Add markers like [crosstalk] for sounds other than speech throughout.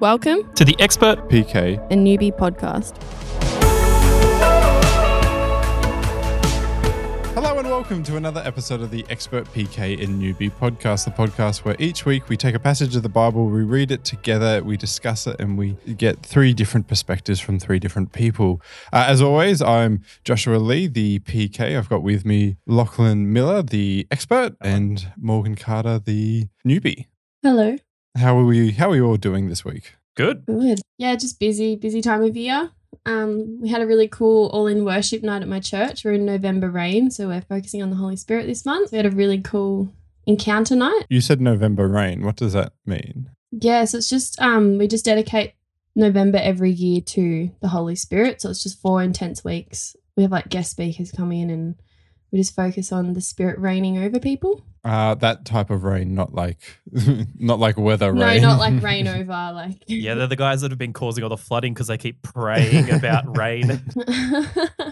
Welcome to the Expert PK a newbie podcast. Hello and welcome to another episode of the Expert PK in Newbie podcast, the podcast where each week we take a passage of the Bible, we read it together, we discuss it, and we get three different perspectives from three different people. Uh, as always, I'm Joshua Lee, the PK. I've got with me Lachlan Miller, the expert, and Morgan Carter, the newbie. Hello. How are we? How are you all doing this week? Good. Good. Yeah, just busy, busy time of year. Um, we had a really cool all-in worship night at my church. We're in November rain, so we're focusing on the Holy Spirit this month. We had a really cool encounter night. You said November rain. What does that mean? Yeah, so it's just um, we just dedicate November every year to the Holy Spirit. So it's just four intense weeks. We have like guest speakers come in and we just focus on the Spirit reigning over people. Uh, that type of rain, not like, [laughs] not like weather No, rain. not like [laughs] rain over, like Yeah, they're the guys that have been causing all the flooding because they keep praying about [laughs] rain.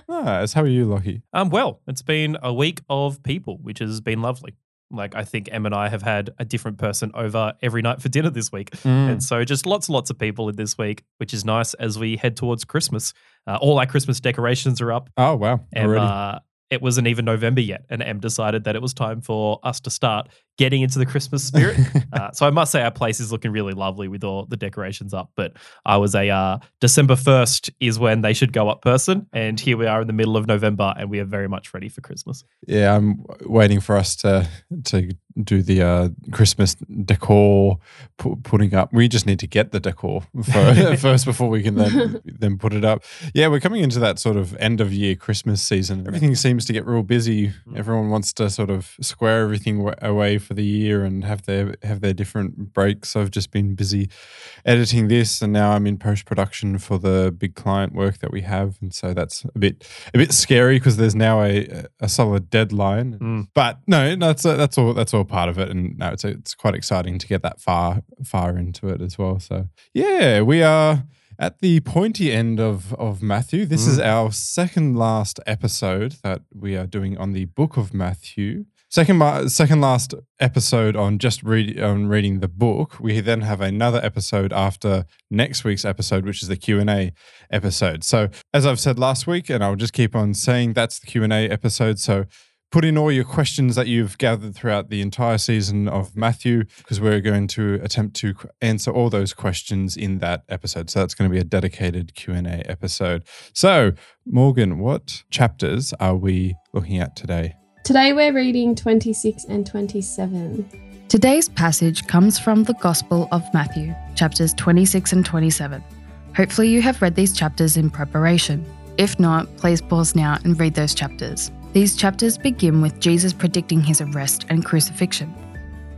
Nice. How are you, Lockie? Um, well, it's been a week of people, which has been lovely. Like I think Em and I have had a different person over every night for dinner this week, Mm. and so just lots and lots of people in this week, which is nice as we head towards Christmas. Uh, all our Christmas decorations are up, Oh wow! and Already. uh, it wasn't even November yet, and Em decided that it was time for us to start getting into the Christmas spirit. [laughs] Uh, so I must say our place is looking really lovely with all the decorations up. But I was a uh, December first is when they should go up person, and here we are in the middle of November, and we are very much ready for Christmas. yeah, I'm waiting for us to to do the uh, Christmas decor pu- putting up. We just need to get the decor for, [laughs] first before we can then then put it up. Yeah, we're coming into that sort of end of year Christmas season. Everything seems to get real busy. Everyone wants to sort of square everything wa- away for the year and have their have their different breaks. I've just been busy editing this, and now I'm in post production for the big client work that we have, and so that's a bit a bit scary because there's now a a solid deadline. Mm. But no, that's uh, that's all that's all part of it, and no, it's it's quite exciting to get that far far into it as well. So yeah, we are at the pointy end of of Matthew. This is our second last episode that we are doing on the book of Matthew. Second, second last episode on just read on reading the book. We then have another episode after next week's episode, which is the Q and A episode. So, as I've said last week, and I'll just keep on saying, that's the Q and A episode. So, put in all your questions that you've gathered throughout the entire season of Matthew, because we're going to attempt to answer all those questions in that episode. So that's going to be a dedicated Q and A episode. So, Morgan, what chapters are we looking at today? Today we're reading 26 and 27. Today's passage comes from the Gospel of Matthew, chapters 26 and 27. Hopefully, you have read these chapters in preparation. If not, please pause now and read those chapters. These chapters begin with Jesus predicting his arrest and crucifixion.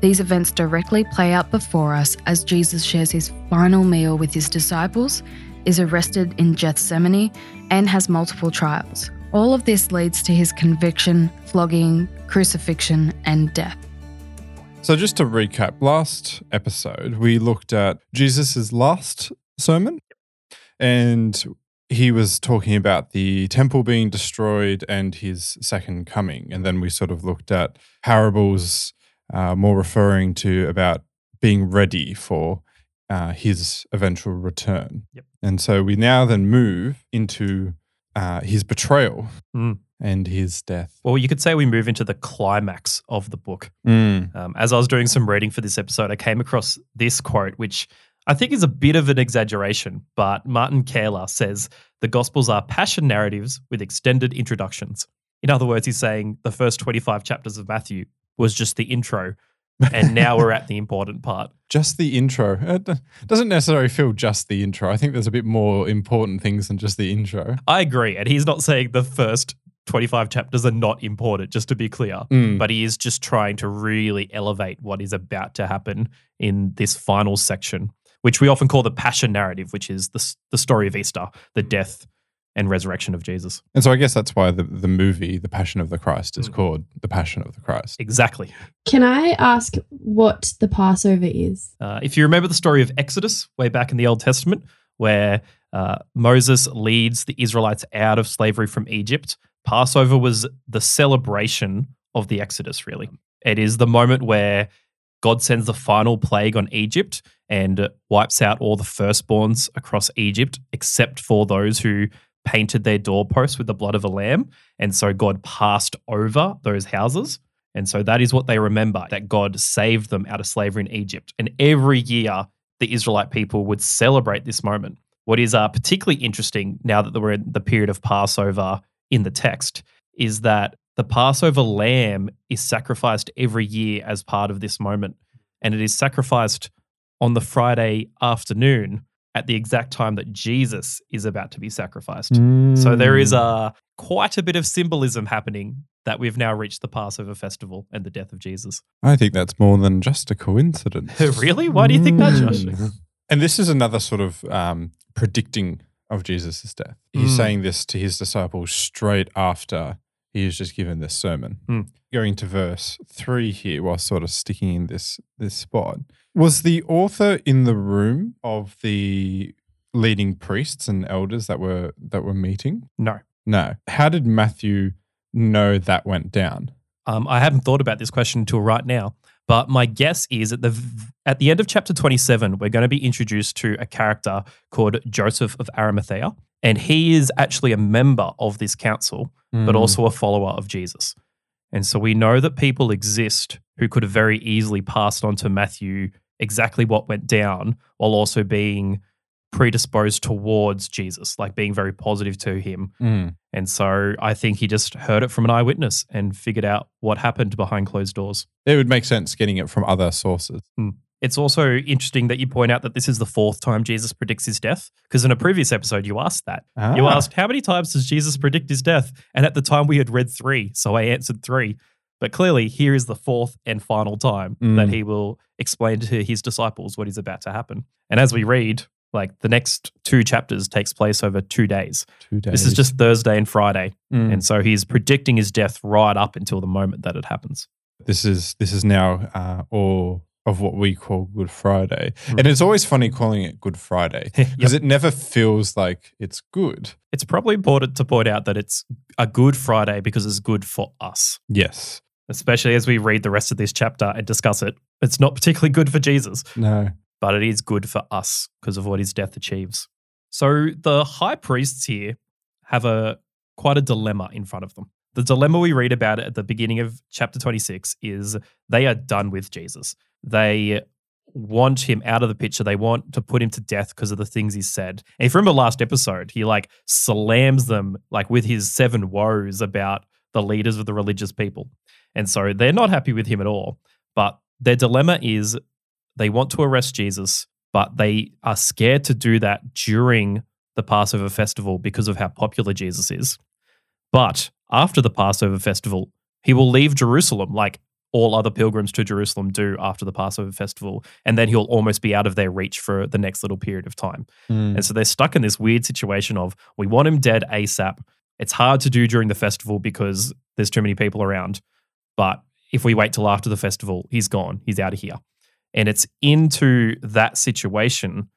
These events directly play out before us as Jesus shares his final meal with his disciples, is arrested in Gethsemane, and has multiple trials. All of this leads to his conviction, flogging, crucifixion, and death. So, just to recap, last episode we looked at Jesus' last sermon, and he was talking about the temple being destroyed and his second coming. And then we sort of looked at parables, uh, more referring to about being ready for uh, his eventual return. Yep. And so we now then move into uh, his betrayal Mm. and his death. Well, you could say we move into the climax of the book. Mm. Um, as I was doing some reading for this episode, I came across this quote, which I think is a bit of an exaggeration, but Martin Kähler says the Gospels are passion narratives with extended introductions. In other words, he's saying the first 25 chapters of Matthew was just the intro, and now we're at the important part. [laughs] just the intro. It doesn't necessarily feel just the intro. I think there's a bit more important things than just the intro. I agree. And he's not saying the first 25 chapters are not important, just to be clear. Mm. But he is just trying to really elevate what is about to happen in this final section, which we often call the passion narrative, which is the, the story of Easter, the death and resurrection of Jesus. And so I guess that's why the, the movie, The Passion of the Christ, is Mm. called The Passion of the Christ. Exactly. Can I ask what the Passover is? Uh, if you remember the story of Exodus way back in the Old Testament, where uh, Moses leads the Israelites out of slavery from Egypt, Passover was the celebration of the Exodus, really. It is the moment where God sends the final plague on Egypt and wipes out all the firstborns across Egypt, except for those who painted their doorposts with the blood of a lamb. And so God passed over those houses. And so that is what they remember that God saved them out of slavery in Egypt. And every year, the Israelite people would celebrate this moment. What is uh, particularly interesting now that we're in the period of Passover in the text is that the Passover lamb is sacrificed every year as part of this moment. And it is sacrificed on the Friday afternoon at the exact time that Jesus is about to be sacrificed. So there is Mm. a quite a bit of symbolism happening that we've now reached the Passover festival and the death of Jesus. I think that's more than just a coincidence. [laughs] really? Why do you think that, Josh? Mm. And this is another sort of um, predicting of Jesus' death. He's Mm. saying this to his disciples straight after he has just given this sermon. Mm. Going to verse three here, while sort of sticking in this this spot, was the author in the room of the leading priests and elders that were that were meeting? No. No. How did Matthew know that went down? Um, I haven't thought about this question until right now, but my guess is at the at the end of chapter 27, we're going to be introduced to a character called Joseph of Arimathea, and he is actually a member of this council, but Mm. also a follower of Jesus. And so we know that people exist who could have very easily passed on to Matthew exactly what went down while also being predisposed towards Jesus, like being very positive to him. Mm. And so I think he just heard it from an eyewitness and figured out what happened behind closed doors. It would make sense getting it from other sources. It's also interesting that you point out that this is the fourth time Jesus predicts his death, because in a previous episode you asked that. You Ah. asked, How many times does Jesus predict his death? And at the time we had read three. So I answered three. But clearly, here is the fourth and final time Mm. that he will explain to his disciples what is about to happen. And as we read, like the next two chapters takes place over two days. Two days. This is just Thursday and Friday. Mm. And so he's predicting his death right up until the moment that it happens. this is this is now uh, all of what we call Good Friday, Mm. and it's always funny calling it Good Friday because [laughs] Yep. it never feels like it's good. It's probably important to point out that it's a good Friday because it's good for us, Yes. especially as we read the rest of this chapter and discuss it. It's not particularly good for Jesus, No. but it is good for us because of what his death achieves. So the high priests here have a quite a dilemma in front of them. The dilemma we read about at the beginning of chapter 26 is they are done with Jesus. They want him out of the picture. They want to put him to death because of the things he said. And if you remember last episode, he like slams them like with his seven woes about the leaders of the religious people. And so they're not happy with him at all. But their dilemma is they want to arrest Jesus, but they are scared to do that during the Passover festival because of how popular Jesus is. But after the Passover festival, he will leave Jerusalem like all other pilgrims to Jerusalem do after the Passover festival. And then he'll almost be out of their reach for the next little period of time. Mm. And so they're stuck in this weird situation of we want him dead ASAP. It's hard to do during the festival because there's too many people around. But if we wait till after the festival, he's gone. He's out of here. And it's into that situation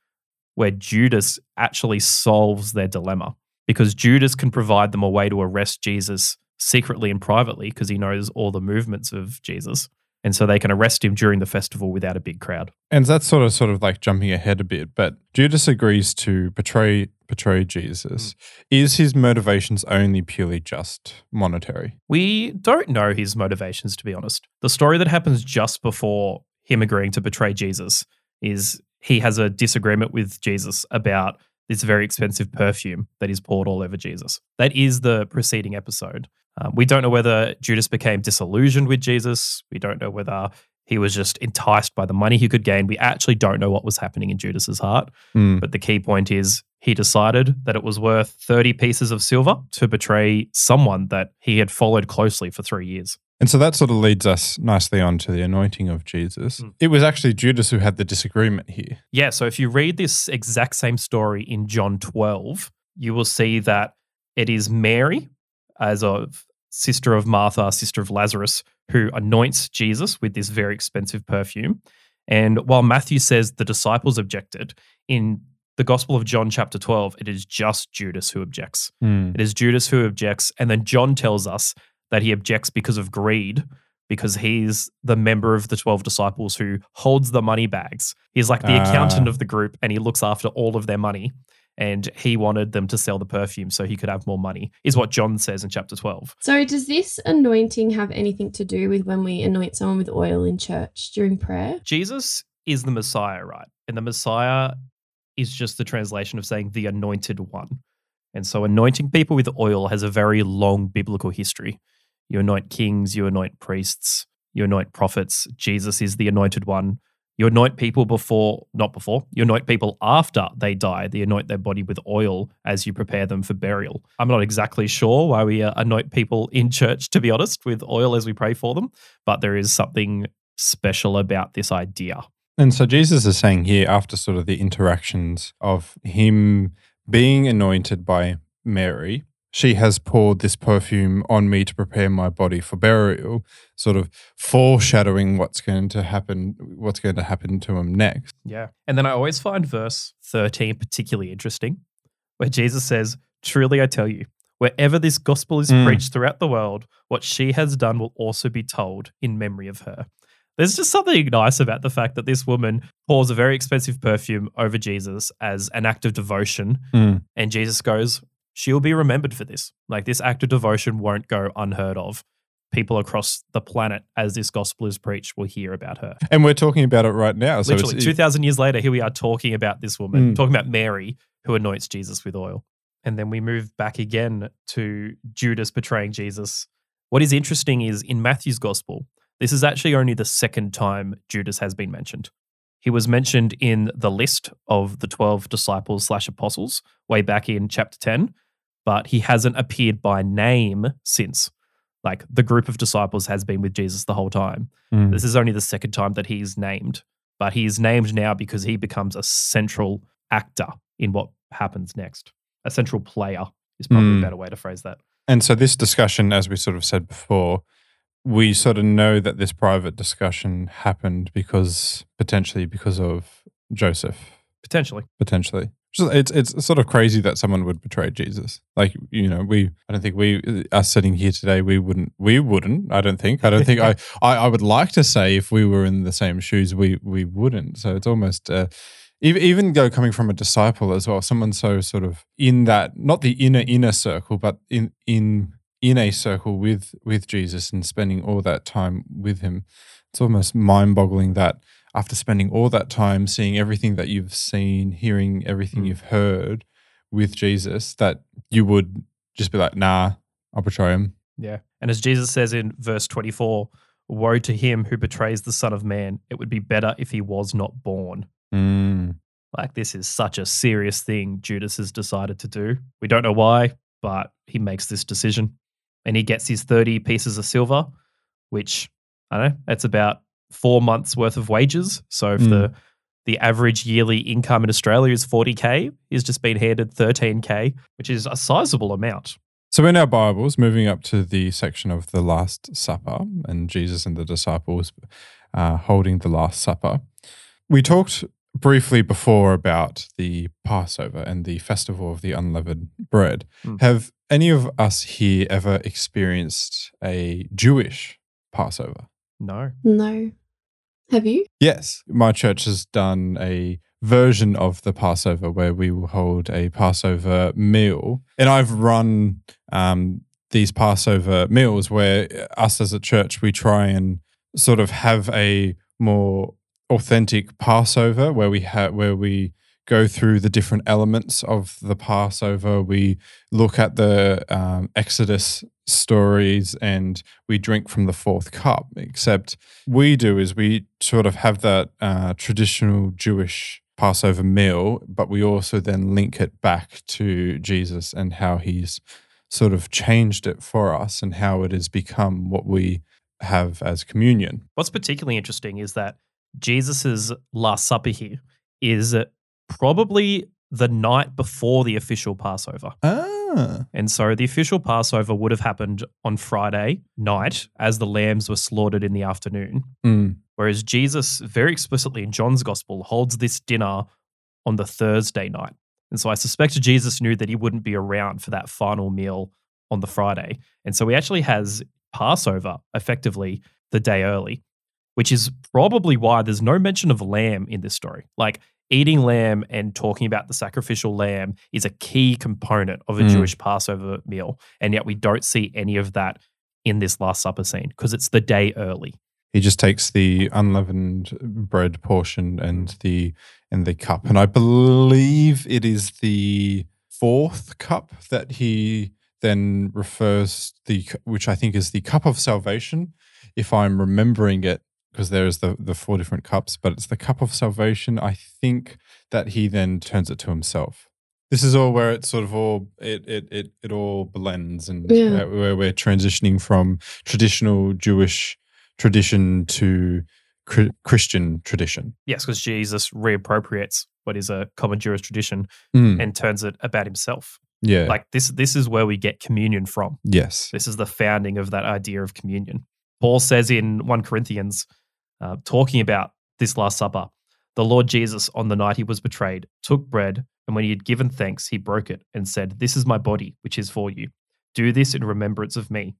where Judas actually solves their dilemma because Judas can provide them a way to arrest Jesus secretly and privately because he knows all the movements of Jesus. And so they can arrest him during the festival without a big crowd. And that's sort of sort of like jumping ahead a bit, but Judas agrees to betray betray Jesus. Mm. Is his motivations only purely just monetary? We don't know his motivations, to be honest. The story that happens just before him agreeing to betray Jesus is he has a disagreement with Jesus about this very expensive perfume that is poured all over Jesus. That is the preceding episode. Um, we don't know whether Judas became disillusioned with Jesus. We don't know whether he was just enticed by the money he could gain. We actually don't know what was happening in Judas's heart. Mm. But the key point is he decided that it was worth 30 pieces of silver to betray someone that he had followed closely for three years. And so that sort of leads us nicely on to the anointing of Jesus. Mm. It was actually Judas who had the disagreement here. Yeah, so if you read this exact same story in John 12, you will see that it is Mary, as a sister of Martha, sister of Lazarus, who anoints Jesus with this very expensive perfume. And while Matthew says the disciples objected, in the Gospel of John, chapter 12, it is just Judas who objects. Mm. It is Judas who objects. And then John tells us that he objects because of greed, because he's the member of the 12 disciples who holds the money bags. He's like the accountant Ah. of the group and he looks after all of their money. And he wanted them to sell the perfume so he could have more money, is what John says in chapter 12. So, does this anointing have anything to do with when we anoint someone with oil in church during prayer? Jesus is the Messiah, right? And the Messiah is just the translation of saying the anointed one. And so anointing people with oil has a very long biblical history. You anoint kings, you anoint priests, you anoint prophets. Jesus is the anointed one. You anoint people before, not before, you anoint people after they die. They anoint their body with oil as you prepare them for burial. I'm not exactly sure why we uh, anoint people in church, to be honest, with oil as we pray for them, but there is something special about this idea. And so Jesus is saying here, after sort of the interactions of him being anointed by Mary, she has poured this perfume on me to prepare my body for burial, sort of foreshadowing what's going to happen, what's going to happen to him next. Yeah. And then I always find verse 13 particularly interesting, where Jesus says, Truly I tell you, wherever this gospel is Mm. preached throughout the world, what she has done will also be told in memory of her. There's just something nice about the fact that this woman pours a very expensive perfume over Jesus as an act of devotion. Mm. And Jesus goes, She'll be remembered for this. Like this act of devotion won't go unheard of. People across the planet, as this gospel is preached, will hear about her. And we're talking about it right now. So Literally, 2,000 years later, here we are talking about this woman, Mm. talking about Mary, who anoints Jesus with oil. And then we move back again to Judas betraying Jesus. What is interesting is in Matthew's gospel, this is actually only the second time Judas has been mentioned. He was mentioned in the list of the 12 disciples slash apostles way back in chapter 10, but he hasn't appeared by name since. Like the group of disciples has been with Jesus the whole time. Mm. This is only the second time that he's named, but he is named now because he becomes a central actor in what happens next. A central player is probably Mm. a better way to phrase that. And so this discussion, as we sort of said before, we sort of know that this private discussion happened because potentially because of Joseph, Potentially. potentially. It's it's sort of crazy that someone would betray Jesus. Like you know, we I don't think we us sitting here today we wouldn't we wouldn't. I don't think I don't think I, [laughs] I I would like to say if we were in the same shoes we we wouldn't. So it's almost. Uh, even even though coming from a disciple as well, someone so sort of in that not the inner inner circle, but in in in a circle with with Jesus and spending all that time with him, it's almost mind boggling that after spending all that time seeing everything that you've seen, hearing everything Mm. you've heard with Jesus, that you would just be like, nah, I'll betray him. Yeah. And as Jesus says in verse 24, woe to him who betrays the Son of Man. It would be better if he was not born. Mm. Like, this is such a serious thing Judas has decided to do. We don't know why, but he makes this decision and he gets his 30 pieces of silver, which I don't know, it's about four months worth of wages. So if Mm. the the average yearly income in Australia is 40k, he's just been handed 13k, which is a sizable amount. So in our Bibles, moving up to the section of the Last Supper and Jesus and the disciples uh, holding the Last Supper, we talked briefly before about the Passover and the festival of the unleavened bread. Mm. Have any of us here ever experienced a Jewish Passover? No. No. Have you? Yes, my church has done a version of the Passover where we will hold a Passover meal, and I've run um, these Passover meals where us as a church we try and sort of have a more authentic Passover where we have where we go through the different elements of the Passover. We look at the um, Exodus stories and we drink from the fourth cup. Except we do is we sort of have that uh, traditional Jewish Passover meal, but we also then link it back to Jesus and how he's sort of changed it for us and how it has become what we have as communion. What's particularly interesting is that Jesus's Last Supper here is probably the night before the official Passover. Ah. And so the official Passover would have happened on Friday night as the lambs were slaughtered in the afternoon. Mm. Whereas Jesus, very explicitly in John's gospel, holds this dinner on the Thursday night. And so I suspect Jesus knew that he wouldn't be around for that final meal on the Friday. And so he actually has Passover effectively the day early, which is probably why there's no mention of lamb in this story. Like eating lamb and talking about the sacrificial lamb is a key component of a Mm. Jewish Passover meal. And yet we don't see any of that in this Last Supper scene because it's the day early. He just takes the unleavened bread portion and the and the cup, and I believe it is the fourth cup that he then refers the which I think is the cup of salvation, if I'm remembering it, because there's the the four different cups, but it's the cup of salvation. I think that he then turns it to himself. This is all where it's sort of all it it it, it all blends and Yeah. where we're transitioning from traditional Jewish tradition to Christian tradition. Yes, because Jesus reappropriates what is a common Jewish tradition Mm, and turns it about himself. yeah. Like this this is where we get communion from. yes. This is the founding of that idea of communion. Paul says in 1 Corinthians, uh, talking about this Last Supper, the Lord Jesus, on the night he was betrayed, took bread, and when he had given thanks, he broke it and said, This is my body, which is for you. Do this in remembrance of me.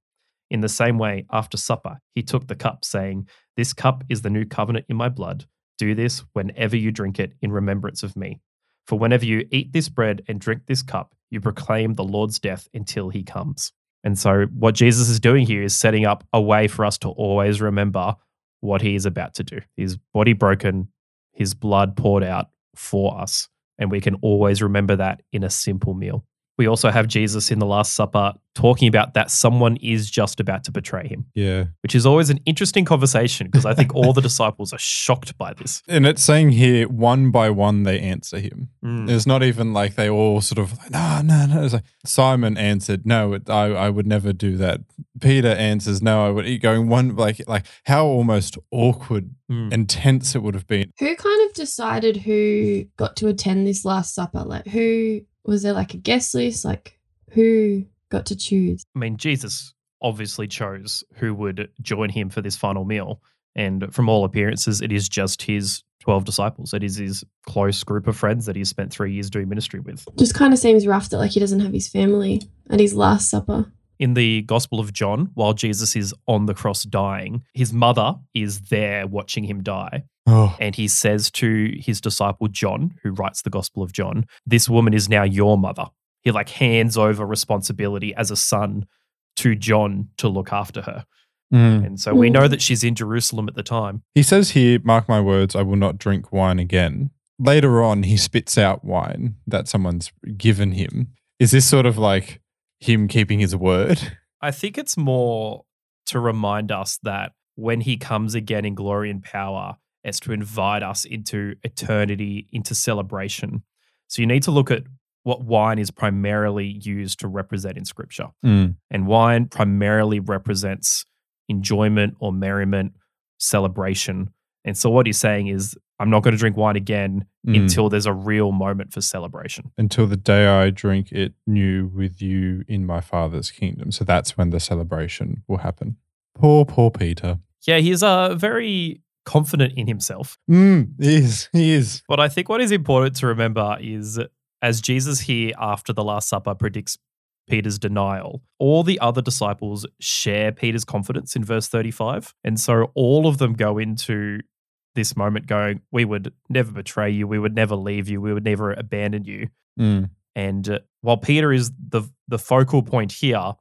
In the same way, after supper, he took the cup, saying, This cup is the new covenant in my blood. Do this whenever you drink it in remembrance of me. For whenever you eat this bread and drink this cup, you proclaim the Lord's death until he comes. And so, what Jesus is doing here is setting up a way for us to always remember what he is about to do. His body broken, his blood poured out for us. And we can always remember that in a simple meal. We also have Jesus in the Last Supper talking about that someone is just about to betray him, Yeah. which is always an interesting conversation because I think all the [laughs] disciples are shocked by this. And it's saying here, one by one, they answer him. Mm. It's not even like they all sort of, like, no, no, no. It's like Simon answered, no, it, I, I would never do that. Peter answers, no, I would. He Going one, like, like how almost awkward Mm. and tense it would have been. Who kind of decided who got to attend this Last Supper? Like, who was there like a guest list? Like, who got to choose? I mean, Jesus obviously chose who would join him for this final meal. And from all appearances, it is just his 12 disciples. It is his close group of friends that he's spent three years doing ministry with. Just kind of seems rough that like he doesn't have his family at his Last Supper. In the Gospel of John, while Jesus is on the cross dying, his mother is there watching him die. Oh, And he says to his disciple John, who writes the Gospel of John, This woman is now your mother. He like hands over responsibility as a son to John to look after her. Mm. And so we Mm. know that she's in Jerusalem at the time. He says here, mark my words, I will not drink wine again. Later on, he spits out wine that someone's given him. Is this sort of like him keeping his word? I think it's more to remind us that when he comes again in glory and power, it's to invite us into eternity, into celebration. So you need to look at what wine is primarily used to represent in scripture. Mm. And wine primarily represents enjoyment or merriment, celebration. And so what he's saying is, I'm not going to drink wine again Mm. until there's a real moment for celebration. Until the day I drink it new with you in my Father's kingdom. So that's when the celebration will happen. Poor, poor Peter. Yeah, he's uh, very confident in himself. Mm, he is. He is. But I think what is important to remember is as Jesus here after the Last Supper predicts Peter's denial, all the other disciples share Peter's confidence in verse 35. And so all of them go into this moment going, We would never betray you. We would never leave you. We would never abandon you. Mm. And uh, while Peter is the, the focal point here,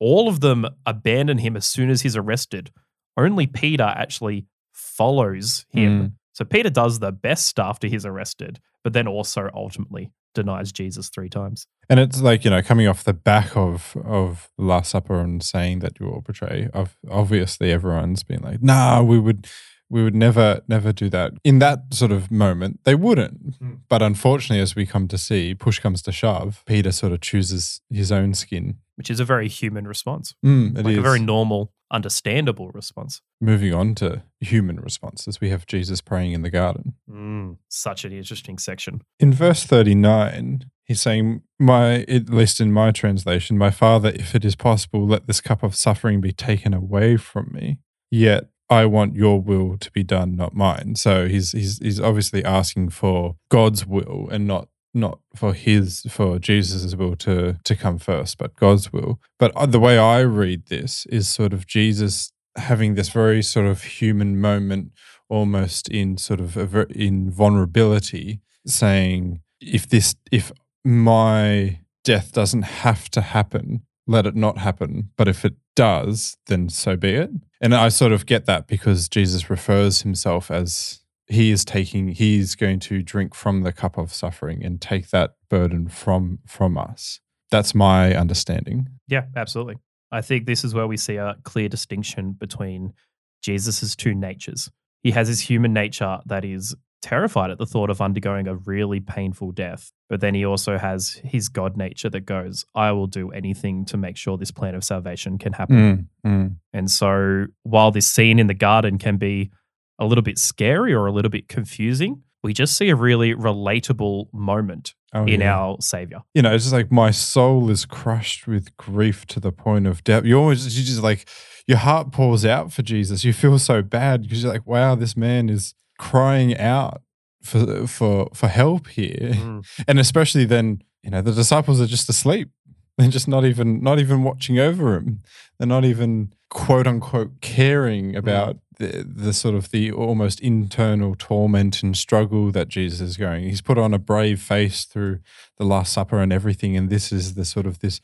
all of them abandon him as soon as he's arrested. Only Peter actually follows him. Mm. So Peter does the best after he's arrested, but then also ultimately denies Jesus three times. And it's like, you know, coming off the back of of Last Supper and saying that you will betray, of obviously everyone's been like, nah, we would we would never, never do that. In that sort of moment, they wouldn't. Mm. But unfortunately, as we come to see, push comes to shove, Peter sort of chooses his own skin. Which is a very human response, Mm, it like is. a very normal, understandable response. Moving on to human responses, we have Jesus praying in the garden. Mm, such an interesting section. In verse 39, he's saying, My at least in my translation, my father, if it is possible, let this cup of suffering be taken away from me. Yet I want your will to be done, not mine. So he's he's he's obviously asking for God's will and not not for his for Jesus' will to to come first, but God's will. But uh, the way I read this is sort of Jesus having this very sort of human moment, almost in sort of ver- in vulnerability, saying, "If this, if my death doesn't have to happen, let it not happen. But if it does, then so be it." And I sort of get that because Jesus refers himself as he is taking he's going to drink from the cup of suffering and take that burden from from us that's my understanding Yeah, absolutely. I think this is where we see a clear distinction between Jesus' two natures. He has his human nature that is terrified at the thought of undergoing a really painful death, but then he also has his God nature that goes, I will do anything to make sure this plan of salvation can happen. Mm, mm, And so while this scene in the garden can be a little bit scary or a little bit confusing, we just see a really relatable moment oh, in yeah. our Savior. you know, it's just like my soul is crushed with grief to the point of death. You always, you just like, your heart pours out for Jesus. You feel so bad because you're like, wow, this man is crying out for for for help here, Mm. [laughs] and especially then, you know, the disciples are just asleep. [laughs] They're just not even not even watching over him. They're not even quote unquote caring about the, the sort of the almost internal torment and struggle that Jesus is going. He's put on a brave face through the Last Supper and everything, and this is the sort of this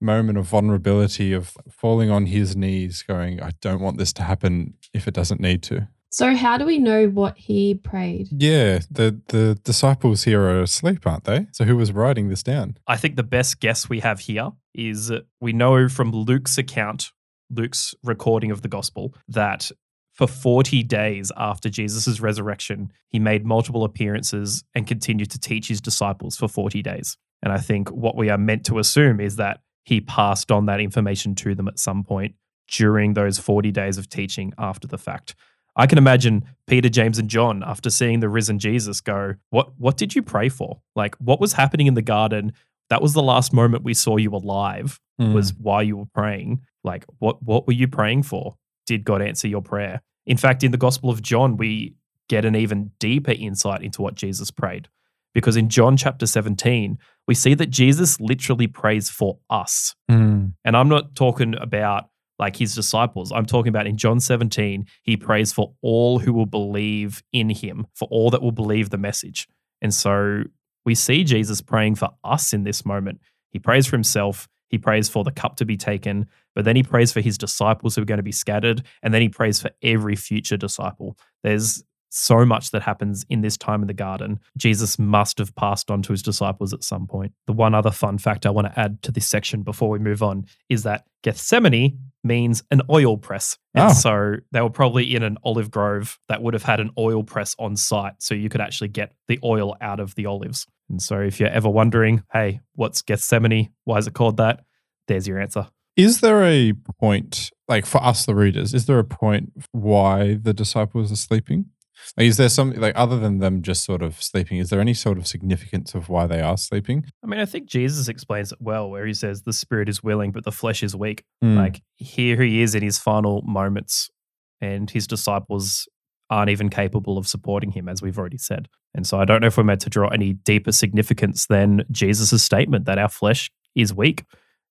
moment of vulnerability of falling on his knees, going, "I don't want this to happen if it doesn't need to." So how do we know what he prayed? Yeah, the the disciples here are asleep, aren't they? So who was writing this down? I think the best guess we have here is uh, we know from Luke's account, Luke's recording of the gospel, that for 40 days after Jesus' resurrection, he made multiple appearances and continued to teach his disciples for 40 days. And I think what we are meant to assume is that he passed on that information to them at some point during those 40 days of teaching after the fact. I can imagine Peter, James, and John, after seeing the risen Jesus, go, What what did you pray for? Like what was happening in the garden? That was the last moment we saw you alive, was while you were praying. Like, what what were you praying for? Did God answer your prayer? In fact, in the Gospel of John, we get an even deeper insight into what Jesus prayed. Because in John chapter 17, we see that Jesus literally prays for us. Mm. And I'm not talking about like his disciples. I'm talking about in John 17, he prays for all who will believe in him, for all that will believe the message. And so we see Jesus praying for us in this moment. He prays for himself, he prays for the cup to be taken, but then he prays for his disciples who are going to be scattered, and then he prays for every future disciple. There's so much that happens in this time in the garden. Jesus must have passed on to his disciples at some point. The one other fun fact I want to add to this section before we move on is that Gethsemane means an oil press. And Oh. so they were probably in an olive grove that would have had an oil press on site. So you could actually get the oil out of the olives. And so if you're ever wondering, hey, what's Gethsemane? Why is it called that? There's your answer. Is there a point, like for us, the readers, is there a point why the disciples are sleeping? Is there something like other than them just sort of sleeping? Is there any sort of significance of why they are sleeping? I mean, I think Jesus explains it well, where he says the spirit is willing, but the flesh is weak. Mm. Like here he is in his final moments, and his disciples aren't even capable of supporting him, as we've already said. And so I don't know if we're meant to draw any deeper significance than Jesus' statement that our flesh is weak,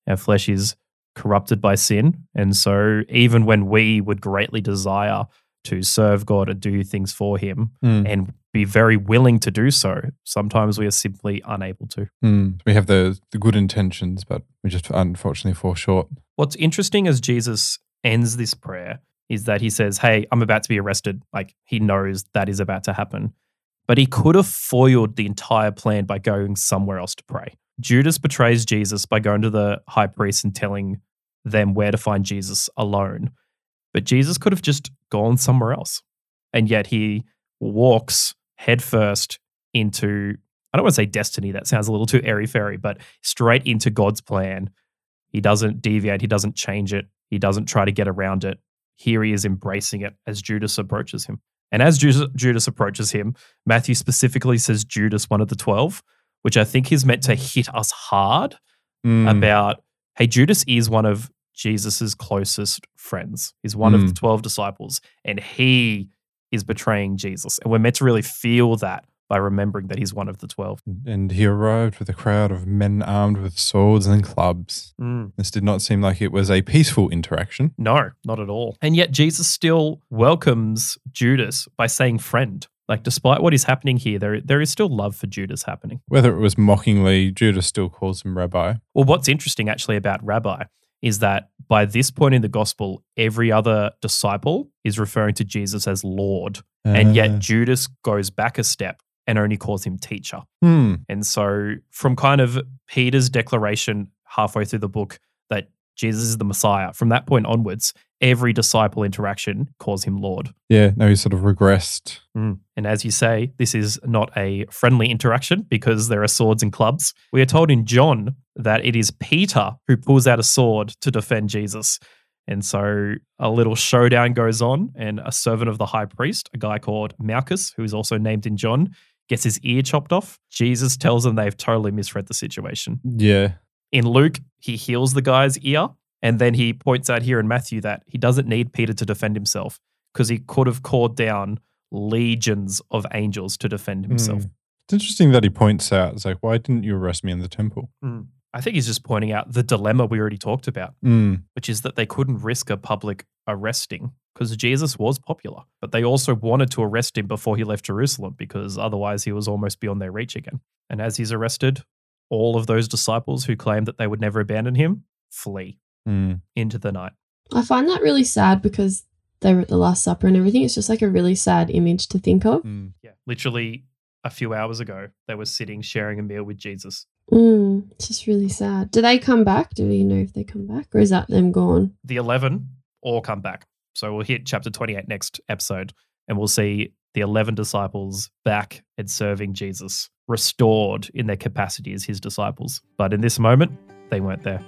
our flesh is corrupted by sin. And so even when we would greatly desire to serve God and do things for him Mm. and be very willing to do so, sometimes we are simply unable to. Mm. We have the the good intentions, but we just unfortunately fall short. What's interesting as Jesus ends this prayer is that he says, Hey, I'm about to be arrested. Like he knows that is about to happen. But he could have foiled the entire plan by going somewhere else to pray. Judas betrays Jesus by going to the high priest and telling them where to find Jesus alone. But Jesus could have just gone somewhere else. And yet he walks headfirst into, I don't want to say destiny, that sounds a little too airy fairy, but straight into God's plan. He doesn't deviate, he doesn't change it, he doesn't try to get around it. Here he is embracing it as Judas approaches him. And as Judas, Judas approaches him, Matthew specifically says Judas, one of the 12, which I think is meant to hit us hard Mm. about hey, Judas is one of Jesus's closest friends. He's one of the Mm. 12 disciples, and he is betraying Jesus. And we're meant to really feel that by remembering that he's one of the 12. And he arrived with a crowd of men armed with swords and clubs. This did not seem like it was a peaceful interaction. No, not at all. And yet Jesus still welcomes Judas by saying friend. Like despite what is happening here, there there is still love for Judas happening. Whether it was mockingly, Judas still calls him rabbi. Well, what's interesting actually about Rabbi is that by this point in the gospel, every other disciple is referring to Jesus as Lord. And Uh, yet Judas goes back a step and only calls him teacher. hmm. And so, from kind of Peter's declaration halfway through the book that Jesus is the Messiah, from that point onwards, every disciple interaction calls him Lord. Yeah, no, he's sort of regressed. Mm. And as you say, this is not a friendly interaction because there are swords and clubs. We are told in John that it is Peter who pulls out a sword to defend Jesus. And so a little showdown goes on, and a servant of the high priest, a guy called Malchus, who is also named in John, gets his ear chopped off. Jesus tells them they've totally misread the situation. Yeah. In Luke, he heals the guy's ear. And then he points out here in Matthew that he doesn't need Peter to defend himself because he could have called down legions of angels to defend himself. Mm. It's interesting that he points out, it's like, why didn't you arrest me in the temple? I think he's just pointing out the dilemma we already talked about, Mm. which is that they couldn't risk a public arresting because Jesus was popular, but they also wanted to arrest him before he left Jerusalem because otherwise he was almost beyond their reach again. And as he's arrested, all of those disciples who claimed that they would never abandon him flee Mm. into the night. I find that really sad because they were at the Last Supper and everything. It's just like a really sad image to think of. Mm. Yeah. Literally a few hours ago, they were sitting sharing a meal with Jesus. Mm, it's just really sad. Do they come back? Do we know if they come back, or is that them gone? The 11 all come back. So we'll hit chapter 28 next episode and we'll see the 11 disciples back and serving Jesus, restored in their capacity as his disciples. But in this moment, they weren't there.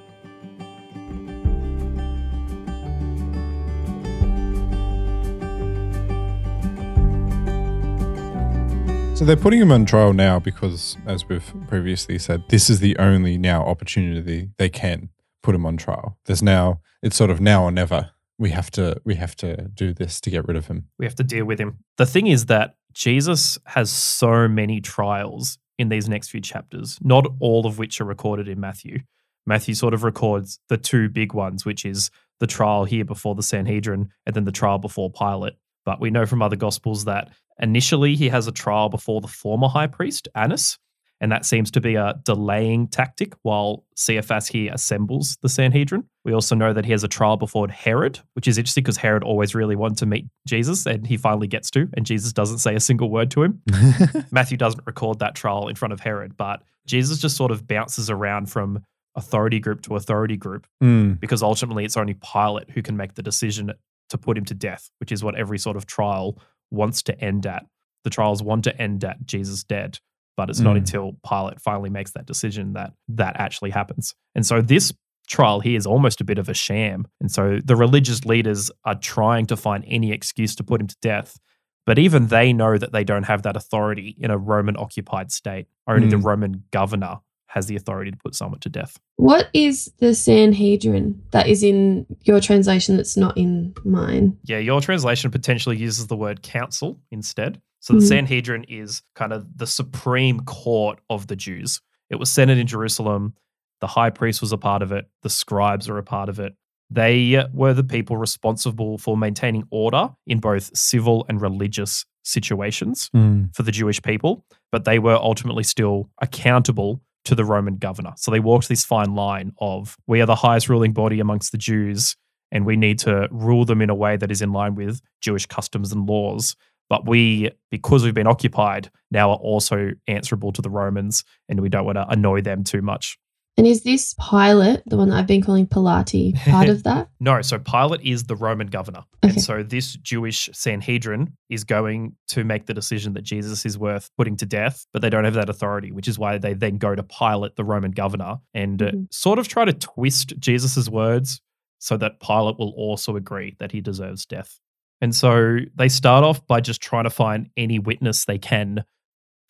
So they're putting him on trial now because, as we've previously said, this is the only now opportunity they can put him on trial. There's now it's sort of now or never. We have to we have to do this to get rid of him. We have to deal with him. The thing is that Jesus has so many trials in these next few chapters, not all of which are recorded in Matthew. Matthew sort of records the two big ones, which is the trial here before the Sanhedrin and then the trial before Pilate. But we know from other gospels that initially he has a trial before the former high priest, Annas, and that seems to be a delaying tactic while Caiaphas here assembles the Sanhedrin. We also know that he has a trial before Herod, which is interesting because Herod always really wanted to meet Jesus and he finally gets to, and Jesus doesn't say a single word to him. [laughs] Matthew doesn't record that trial in front of Herod, but Jesus just sort of bounces around from authority group to authority group Mm. because ultimately it's only Pilate who can make the decision to put him to death, which is what every sort of trial wants to end at. The trials want to end at Jesus dead, but it's not Mm. until Pilate finally makes that decision that that actually happens. And so this trial here is almost a bit of a sham. And so the religious leaders are trying to find any excuse to put him to death. But even they know that they don't have that authority in a Roman occupied state. Only the Mm. Roman governor has the authority to put someone to death. What is the Sanhedrin that is in your translation that's not in mine? Yeah, your translation potentially uses the word council instead. So the Mhm. Sanhedrin is kind of the supreme court of the Jews. It was centered in Jerusalem. The high priest was a part of it. The scribes are a part of it. They were the people responsible for maintaining order in both civil and religious situations Mm. for the Jewish people, but they were ultimately still accountable to the Roman governor. So they walked this fine line of we are the highest ruling body amongst the Jews, and we need to rule them in a way that is in line with Jewish customs and laws. But we, because we've been occupied, now are also answerable to the Romans, and we don't want to annoy them too much. And is this Pilate, the one that I've been calling Pilate, part of [laughs] that? No, so Pilate is the Roman governor. Okay. And so this Jewish Sanhedrin is going to make the decision that Jesus is worth putting to death, but they don't have that authority, which is why they then go to Pilate, the Roman governor, and uh, Mhm. sort of try to twist Jesus's words so that Pilate will also agree that he deserves death. And so they start off by just trying to find any witness they can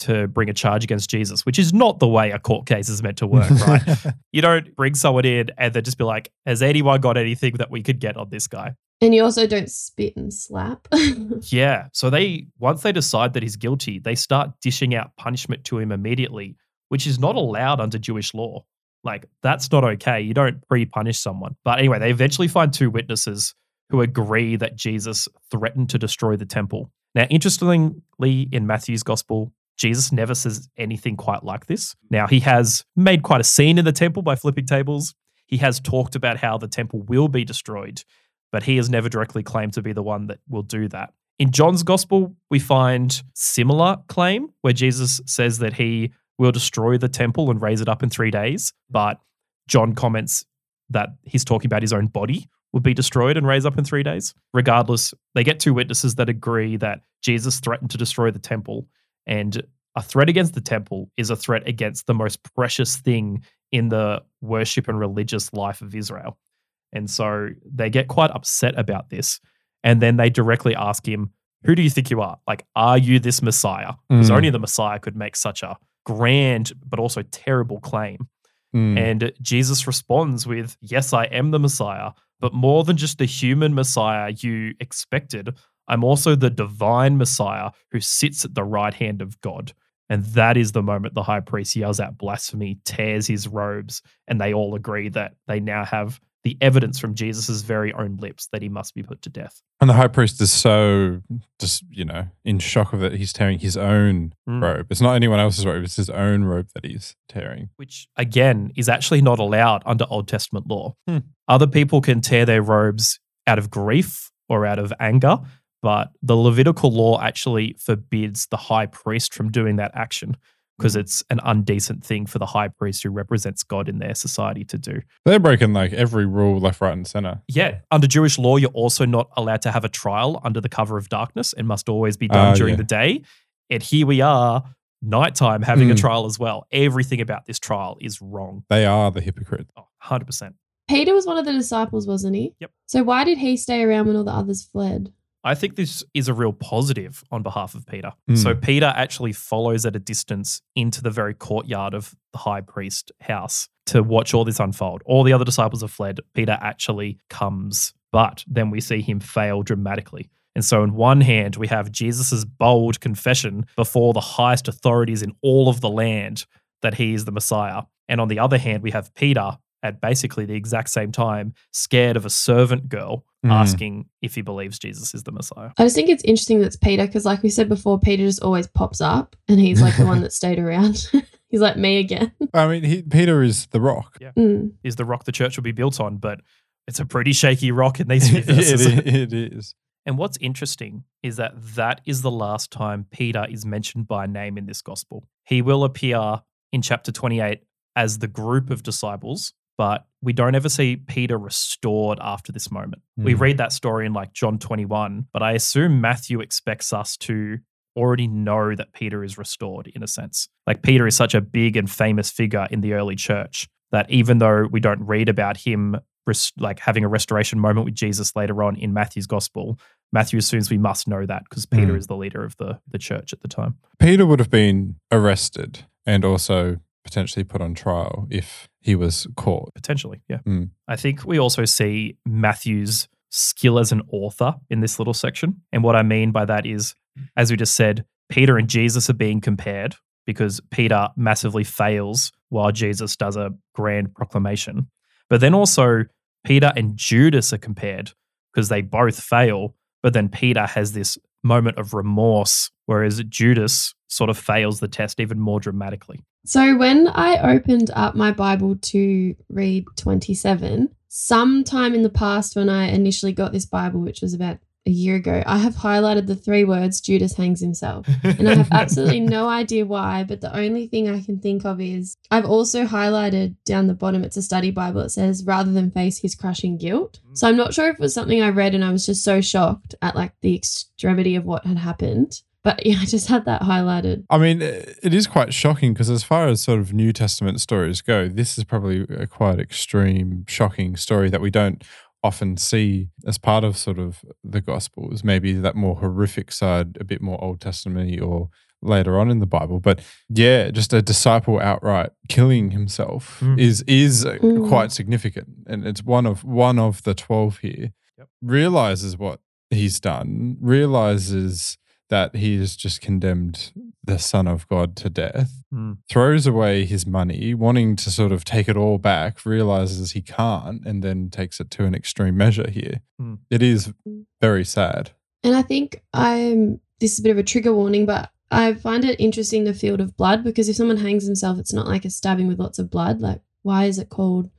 to bring a charge against Jesus, which is not the way a court case is meant to work, right? [laughs] you don't bring someone in and then just be like, has anyone got anything that we could get on this guy? And you also don't spit and slap. [laughs] Yeah. So they once they decide that he's guilty, they start dishing out punishment to him immediately, which is not allowed under Jewish law. Like that's not okay. You don't pre-punish someone. But anyway, they eventually find two witnesses who agree that Jesus threatened to destroy the temple. Now, interestingly, in Matthew's gospel, Jesus never says anything quite like this. Now, he has made quite a scene in the temple by flipping tables. He has talked about how the temple will be destroyed, but he has never directly claimed to be the one that will do that. In John's gospel, we find similar claim where Jesus says that he will destroy the temple and raise it up in 3 days, but John comments that he's talking about his own body would be destroyed and raised up in 3 days. Regardless, they get two witnesses that agree that Jesus threatened to destroy the temple and a threat against the temple is a threat against the most precious thing in the worship and religious life of Israel. And so they get quite upset about this. And then they directly ask him, Who do you think you are? Like, are you this Messiah? Because Mm. only the Messiah could make such a grand but also terrible claim. Mm. And Jesus responds with, Yes, I am the Messiah, but more than just the human Messiah you expected, I'm also the divine Messiah who sits at the right hand of God. And that is the moment the high priest yells out blasphemy, tears his robes, and they all agree that they now have the evidence from Jesus' very own lips that he must be put to death. And the high priest is so just, you know, in shock of it. He's tearing his own Mm. robe. It's not anyone else's robe, it's his own robe that he's tearing. which again is actually not allowed under Old Testament law. Hmm. Other people can tear their robes out of grief or out of anger, but the Levitical law actually forbids the high priest from doing that action because it's an undecent thing for the high priest who represents God in their society to do. They're breaking like every rule left, right, and center. Yeah, under Jewish law, you're also not allowed to have a trial under the cover of darkness and must always be done Ah, during yeah. the day. And here we are, nighttime, having a Hmm. trial as well. Everything about this trial is wrong. They are the hypocrite. Oh, 100%. Peter was one of the disciples, wasn't he? Yep. So why did he stay around when all the others fled? I think this is a real positive on behalf of Peter. Mm. So Peter actually follows at a distance into the very courtyard of the high priest house to watch all this unfold. All the other disciples have fled. Peter actually comes, but then we see him fail dramatically. And so, in one hand, we have Jesus' bold confession before the highest authorities in all of the land that he is the Messiah. And on the other hand, we have Peter at basically the exact same time, scared of a servant girl Mm. asking if he believes Jesus is the Messiah. I just think it's interesting that it's Peter because, like we said before, Peter just always pops up and he's like the one [laughs] that stayed around. [laughs] he's like me again. I mean, he, Peter is the rock. Mm. Is the rock the church will be built on, but it's a pretty shaky rock in these [laughs] few it, verses. it is. And what's interesting is that that is the last time Peter is mentioned by name in this gospel. He will appear in chapter 28 as the group of disciples, but we don't ever see Peter restored after this moment. We Hmm. read that story in like John 21, but I assume Matthew expects us to already know that Peter is restored in a sense. Like Peter is such a big and famous figure in the early church that even though we don't read about him res- like having a restoration moment with Jesus later on in Matthew's gospel, Matthew assumes we must know that because Peter Hmm. is the leader of the the church at the time. Peter would have been arrested and also potentially put on trial if he was caught. Potentially, yeah. Hmm. I think we also see Matthew's skill as an author in this little section. And what I mean by that is, as we just said, Peter and Jesus are being compared because Peter massively fails while Jesus does a grand proclamation. But then also, Peter and Judas are compared because they both fail. But then Peter has this moment of remorse, whereas Judas sort of fails the test even more dramatically. So when I opened up my Bible to read 27, sometime in the past when I initially got this Bible, which was about a year ago, I have highlighted the three words Judas hangs himself. And I have [laughs] absolutely no idea why, but the only thing I can think of is I've also highlighted down the bottom, it's a study Bible. It says, rather than face his crushing guilt. Mm. So I'm not sure if it was something I read and I was just so shocked at like the extremity of what had happened. But yeah, [laughs] I just had that highlighted. I mean, it it is quite shocking because, as far as sort of New Testament stories go, this is probably a quite extreme, shocking story that we don't often see as part of sort of the Gospels. Maybe that more horrific side, a bit more Old Testament or later on in the Bible. But yeah, just a disciple outright killing himself Mm. is is Mm. quite significant, and it's one of one of the twelve here. Yep. realizes what he's done, realizes that he has just condemned the Son of God to death, Mm. throws away his money, wanting to sort of take it all back, realizes he can't, and then takes it to an extreme measure here. Mm. It is very sad. And I think I'm this is a bit of a trigger warning, but I find it interesting the field of blood because if someone hangs himself, it's not like a stabbing with lots of blood. Like, why is it called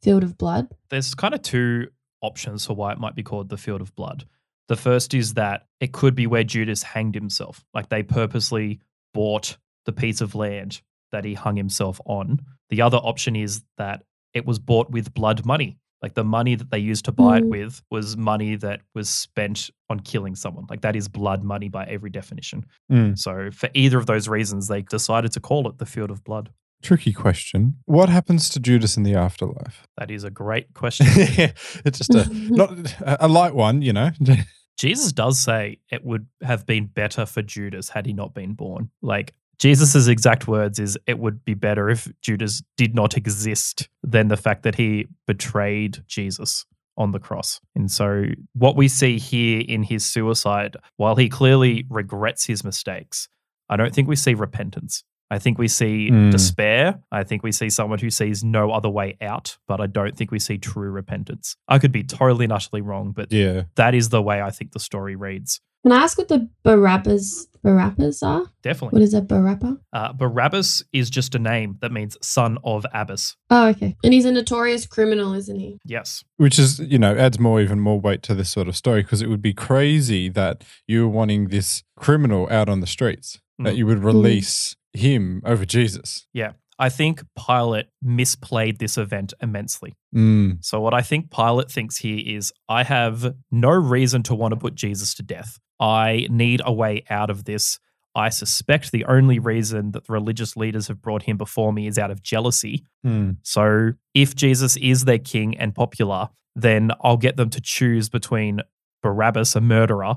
field of blood? There's kind of two options for why it might be called the field of blood. The first is that it could be where Judas hanged himself. Like they purposely bought the piece of land that he hung himself on. The other option is that it was bought with blood money. Like the money that they used to buy it Mm. with was money that was spent on killing someone. Like that is blood money by every definition. Mm. So for either of those reasons, they decided to call it the field of blood. Tricky question. What happens to Judas in the afterlife? That is a great question. [laughs] it's just a [laughs] not a a light one, you know. [laughs] Jesus does say it would have been better for Judas had he not been born. Like Jesus's exact words is it would be better if Judas did not exist than the fact that he betrayed Jesus on the cross. And so what we see here in his suicide, while he clearly regrets his mistakes, I don't think we see repentance. I think we see Mm. despair. I think we see someone who sees no other way out, but I don't think we see true repentance. I could be totally and utterly wrong, but yeah. that is the way I think the story reads. Can I ask what the Barabbas Barabbas are? Definitely. What is a Barabba? Uh, Barabbas is just a name that means son of Abbas. Oh, okay. And he's a notorious criminal, isn't he? Yes. Which is, you know, adds more, even more weight to this sort of story because it would be crazy that you were wanting this criminal out on the streets, that Mm. you would release him over Jesus. Yeah. I think Pilate misplayed this event immensely. Mm. So, what I think Pilate thinks here is I have no reason to want to put Jesus to death. I need a way out of this. I suspect the only reason that the religious leaders have brought him before me is out of jealousy. Mm. So, if Jesus is their king and popular, then I'll get them to choose between Barabbas, a murderer,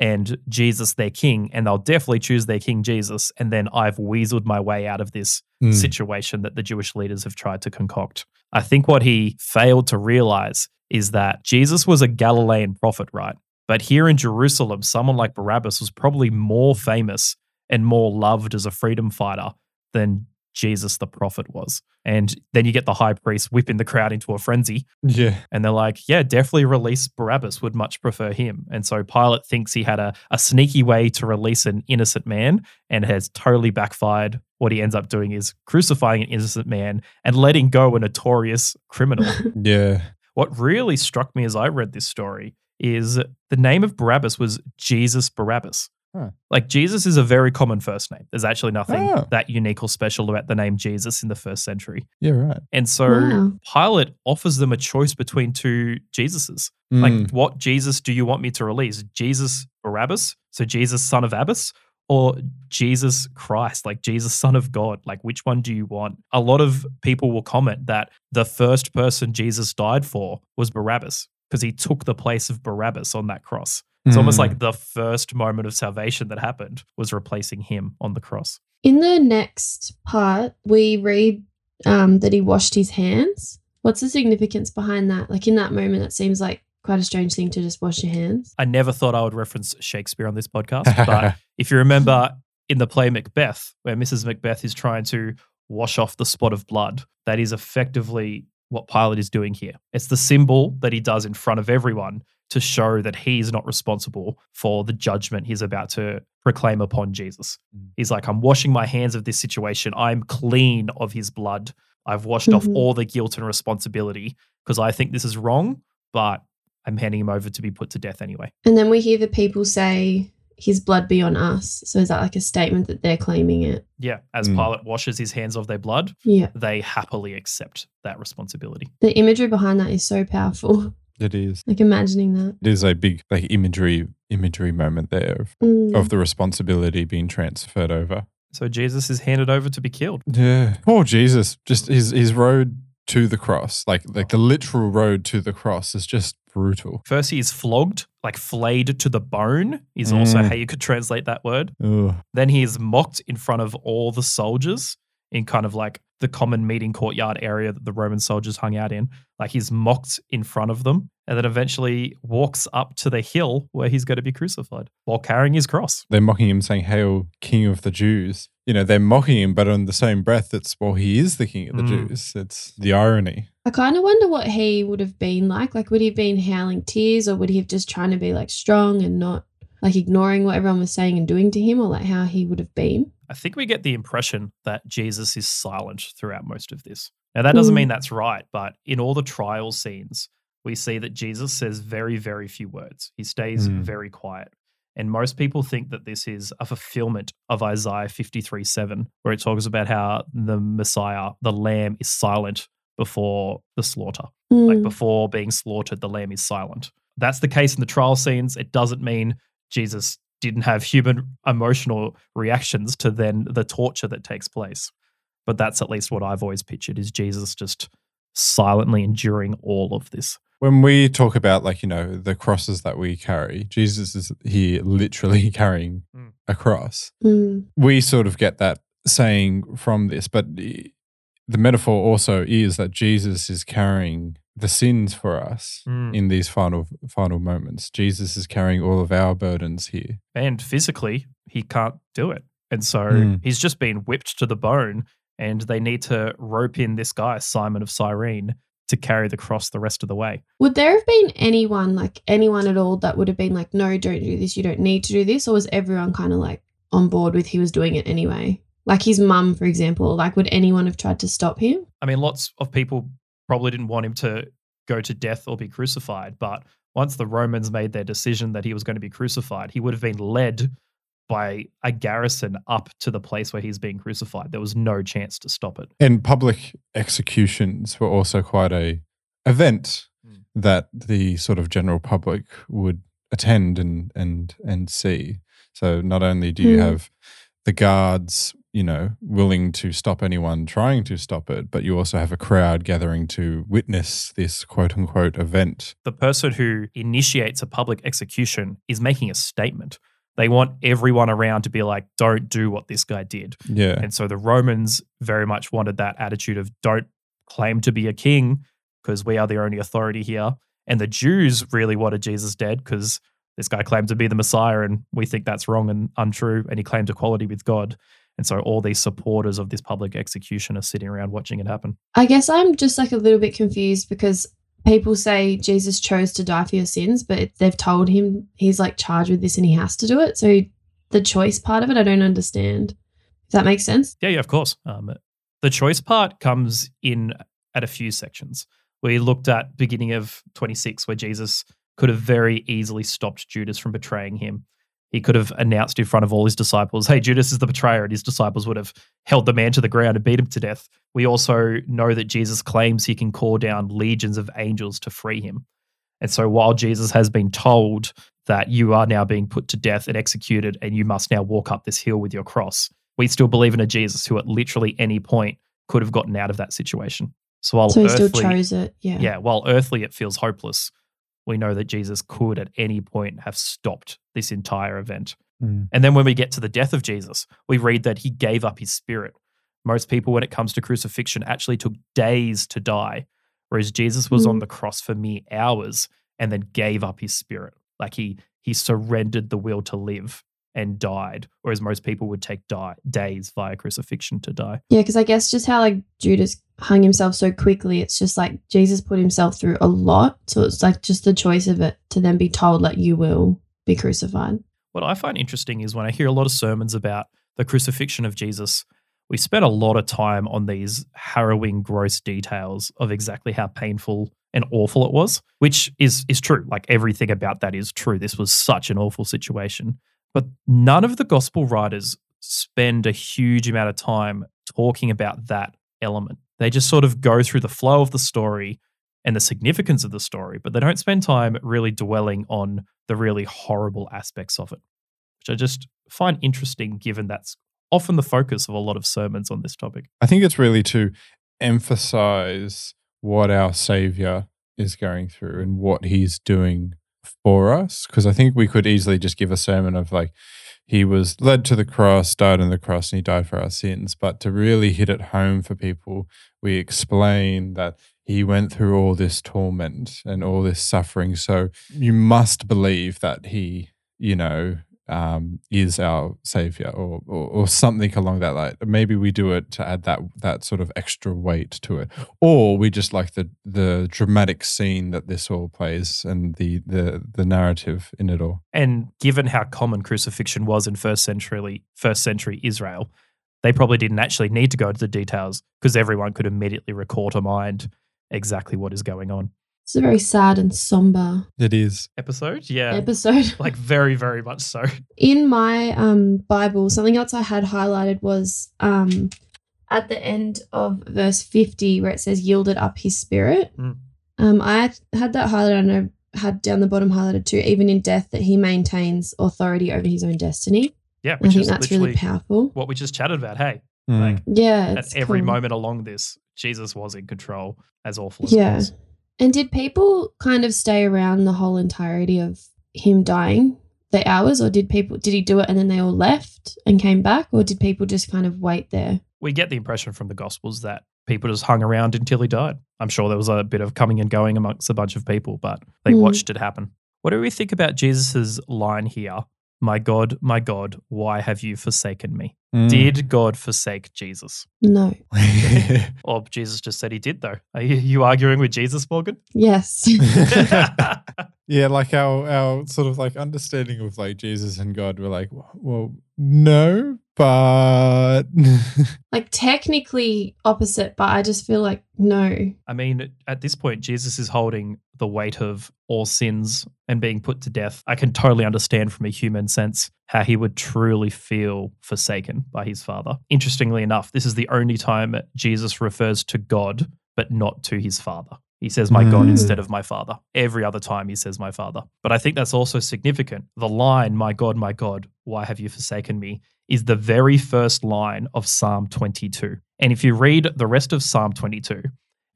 and Jesus, their king. And they'll definitely choose their king, Jesus. And then I've weaseled my way out of this Mm. situation that the Jewish leaders have tried to concoct. I think what he failed to realize is that Jesus was a Galilean prophet, right? But here in Jerusalem, someone like Barabbas was probably more famous and more loved as a freedom fighter than Jesus the prophet was. And then you get the high priest whipping the crowd into a frenzy. Yeah. And they're like, yeah, definitely release Barabbas, would much prefer him. And so Pilate thinks he had a, a sneaky way to release an innocent man and has totally backfired. What he ends up doing is crucifying an innocent man and letting go a notorious criminal. [laughs] Yeah. what really struck me as I read this story is the name of Barabbas was Jesus Barabbas. Huh. Like Jesus is a very common first name. There's actually nothing Oh. that unique or special about the name Jesus in the first century. Yeah, right. And so Wow. Pilate offers them a choice between two Jesuses. Mm. Like, what Jesus do you want me to release? Jesus Barabbas? So Jesus, son of Abbas? Or Jesus Christ, like Jesus, son of God? Like, which one do you want? A lot of people will comment that the first person Jesus died for was Barabbas because he took the place of Barabbas on that cross. It's almost Mm. like the first moment of salvation that happened was replacing him on the cross. In the next part, we read um, that he washed his hands. What's the significance behind that? Like in that moment, it seems like quite a strange thing to just wash your hands. I never thought I would reference Shakespeare on this podcast, but [laughs] if you remember in the play Macbeth, where Mrs. Macbeth is trying to wash off the spot of blood, that is effectively what Pilate is doing here. It's the symbol that he does in front of everyone to show that he's not responsible for the judgment he's about to proclaim upon Jesus. Mm. He's like, I'm washing my hands of this situation. I'm clean of his blood. I've washed off Mhm. all the guilt and responsibility because I think this is wrong, but I'm handing him over to be put to death anyway. And then we hear the people say, his blood be on us. So is that like a statement that they're claiming it? Yeah, as Mm. Pilate washes his hands of their blood, Yeah. they happily accept that responsibility. The imagery behind that is so powerful. [laughs] it is. like imagining that. It is a big like imagery imagery moment there of, Mm. of the responsibility being transferred over. So Jesus is handed over to be killed. Yeah. Poor Jesus. Just his his road to the cross, like like the literal road to the cross is just brutal. First, he is flogged, like flayed to the bone, is also Mm. how you could translate that word. Ugh. Then he is mocked in front of all the soldiers in kind of like the common meeting courtyard area that the Roman soldiers hung out in. Like he's mocked in front of them and then eventually walks up to the hill where he's going to be crucified while carrying his cross. They're mocking him, saying, Hail, King of the Jews. You know, they're mocking him, but on the same breath, it's, well, he is the King of the Mm. Jews. It's the irony. I kind of wonder what he would have been like. Like, would he have been howling tears or would he have just trying to be like strong and not like ignoring what everyone was saying and doing to him or like how he would have been? I think we get the impression that Jesus is silent throughout most of this. Now, that doesn't Mm. mean that's right, but in all the trial scenes, we see that Jesus says very, very few words. He stays Mm. very quiet. And most people think that this is a fulfillment of Isaiah 53 7, where it talks about how the Messiah, the lamb, is silent before the slaughter. Like Mm. before being slaughtered, the lamb is silent. That's the case in the trial scenes. It doesn't mean Jesus didn't have human emotional reactions to then the torture that takes place. But that's at least what I've always pictured is Jesus just silently enduring all of this. When we talk about, like, you know, the crosses that we carry, Jesus is here literally [laughs] carrying Mm. a cross. Mm. we sort of get that saying from this, but the the metaphor also is that Jesus is carrying the sins for us Mm. in these final final moments. Jesus is carrying all of our burdens here. And physically, he can't do it. And so Mm. he's just been whipped to the bone. And they need to rope in this guy, Simon of Cyrene, to carry the cross the rest of the way. Would there have been anyone, like anyone at all, that would have been like, no, don't do this, you don't need to do this? Or was everyone kind of like on board with he was doing it anyway? Like his mum, for example, like would anyone have tried to stop him? I mean, lots of people probably didn't want him to go to death or be crucified. But once the Romans made their decision that he was going to be crucified, he would have been led by a garrison up to the place where he's being crucified. There was no chance to stop it. And public executions were also quite a event Mm. that the sort of general public would attend and and and see. So not only do you Mm. have the guards, you know, willing to stop anyone trying to stop it, but you also have a crowd gathering to witness this quote unquote event. The person who initiates a public execution is making a statement. They want everyone around to be like, don't do what this guy did. Yeah. And so the Romans very much wanted that attitude of don't claim to be a king because we are the only authority here. And the Jews really wanted Jesus dead because this guy claimed to be the Messiah and we think that's wrong and untrue. And he claimed equality with God. And so all these supporters of this public execution are sitting around watching it happen. I guess I'm just like a little bit confused because people say Jesus chose to die for your sins, but they've told him he's like charged with this and he has to do it. So the choice part of it, I don't understand. If that makes sense. Yeah, yeah, of course. Um, the choice part comes in at a few sections. We looked at beginning of 26 where Jesus could have very easily stopped Judas from betraying him. He could have announced in front of all his disciples, "Hey, Judas is the betrayer," and his disciples would have held the man to the ground and beat him to death. We also know that Jesus claims he can call down legions of angels to free him. And so while Jesus has been told that you are now being put to death and executed and you must now walk up this hill with your cross, we still believe in a Jesus who at literally any point could have gotten out of that situation. So while so he still chose it. Yeah. yeah, while earthly it feels hopeless, we know that Jesus could at any point have stopped this entire event. Mm. And then when we get to the death of Jesus, we read that he gave up his spirit. Most people, when it comes to crucifixion, actually took days to die, whereas Jesus was on Mm. the cross for mere hours and then gave up his spirit. Like he he surrendered the will to live and died, whereas most people would take die, days via crucifixion to die. Yeah, because I guess just how like Judas hung himself so quickly, it's just like Jesus put himself through a lot. So it's like just the choice of it to then be told like you will be crucified. What I find interesting is when I hear a lot of sermons about the crucifixion of Jesus, we spent a lot of time on these harrowing, gross details of exactly how painful and awful it was, which is is true. Like everything about that is true. This was such an awful situation. But none of the gospel writers spend a huge amount of time talking about that element. They just sort of go through the flow of the story and the significance of the story, but they don't spend time really dwelling on the really horrible aspects of it, which I just find interesting given that's often the focus of a lot of sermons on this topic. I think it's really to emphasize what our Savior is going through and what He's doing for us. Because I think we could easily just give a sermon of like, he was led to the cross, died on the cross, and he died for our sins. But to really hit it home for people, we explain that he went through all this torment and all this suffering. So you must believe that he, you know, um, is our savior or, or, or something along that line. Maybe we do it to add that that sort of extra weight to it, or we just like the the dramatic scene that this all plays and the the the narrative in it all. And given how common crucifixion was in first century first century Israel, they probably didn't actually need to go into the details because everyone could immediately recall to mind exactly what is going on. It's a very sad and somber It is. Episode, yeah, episode. [laughs] like very very much so. in my um bible something else i had highlighted was um at the end of verse 50 where it says yielded up his spirit Mm. um i had- had that highlighted and i had down the bottom highlighted too even in death that he maintains authority over his own destiny Yeah, i which think is that's literally really powerful what we just chatted about. Hey, Mm. Like, yeah at it's every cool. moment along this, Jesus was in control, as awful as Yeah. it was. And did people kind of stay around the whole entirety of him dying the hours or did people did he do it and then they all left and came back or did people just kind of wait there We get the impression from the Gospels that people just hung around until he died. I'm sure there was a bit of coming and going amongst a bunch of people, but they Mm. watched it happen. What do we think about Jesus' line here? My God, my God, why have you forsaken me? Mm. Did God forsake Jesus? no [laughs] Or Jesus just said he did, though. Are you, you arguing with Jesus, Morgan? yes [laughs] yeah, like our our sort of like understanding of like Jesus and God. We're like, well, no, but [laughs] like technically opposite, but I just feel like no. I mean, at this point, Jesus is holding the weight of all sins and being put to death. I can totally understand from a human sense how he would truly feel forsaken by his father. Interestingly enough, this is the only time Jesus refers to God, but not to his father. He says, My God, Mm. instead of my father. Every other time he says, My father. But I think that's also significant. The line, My God, my God, why have you forsaken me? is the very first line of Psalm 22. And if you read the rest of Psalm 22,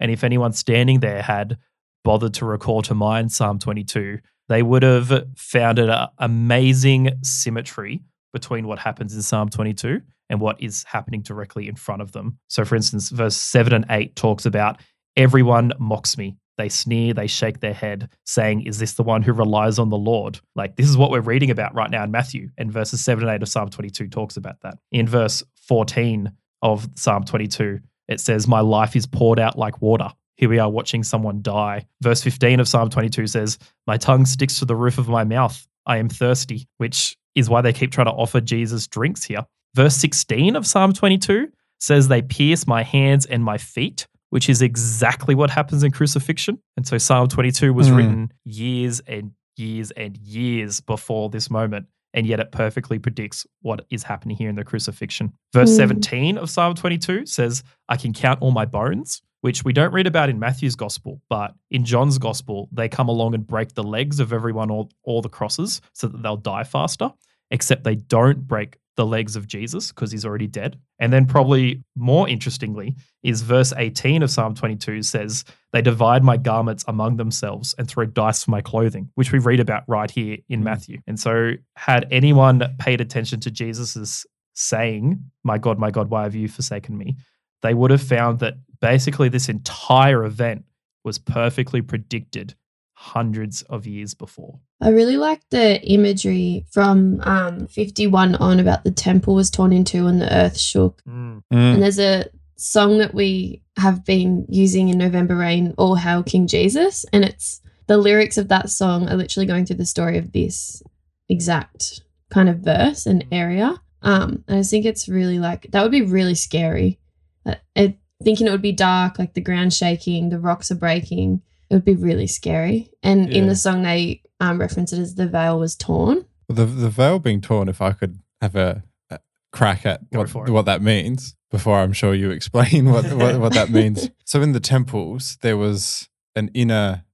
and if anyone standing there had bothered to recall to mind Psalm 22, they would have found an amazing symmetry between what happens in Psalm 22 and what is happening directly in front of them. So, for instance, verse 7 and 8 talks about everyone mocks me. They sneer, they shake their head, saying, Is this the one who relies on the Lord? Like, this is what we're reading about right now in Matthew. And verses 7 and 8 of Psalm 22 talks about that. In verse 14 of Psalm 22, it says, My life is poured out like water. Here we are watching someone die. Verse 15 of Psalm 22 says, My tongue sticks to the roof of my mouth. I am thirsty, which is why they keep trying to offer Jesus drinks here. Verse 16 of Psalm 22 says, They pierce my hands and my feet, which is exactly what happens in crucifixion. And so Psalm 22 was Hmm. written years and years and years before this moment. And yet it perfectly predicts what is happening here in the crucifixion. Verse Hmm. 17 of Psalm 22 says, I can count all my bones, which we don't read about in Matthew's gospel, but in John's gospel, they come along and break the legs of everyone all, all the crosses so that they'll die faster, except they don't break the legs of Jesus because he's already dead. And then, probably more interestingly, is verse 18 of Psalm 22 says, They divide my garments among themselves and throw dice for my clothing, which we read about right here in Mm. Matthew. And so, had anyone paid attention to Jesus's saying, My God, my God, why have you forsaken me? They would have found that basically this entire event was perfectly predicted hundreds of years before. I really like the imagery from um, 51 on about the temple was torn in two and the earth shook. Mm. And there's a song that we have been using in November Rain, All Hail King Jesus. And it's the lyrics of that song are literally going through the story of this exact kind of verse and area. Um, and I just think it's really like, that would be really scary. Uh, it, thinking it would be dark, like the ground shaking, the rocks are breaking. It would be really scary. And in the song, they um, reference it as the veil was torn. the the veil being torn. If I could have a, a crack at what, what that means before I'm sure you explain what, [laughs] what what that means. So in the temples, there was an inner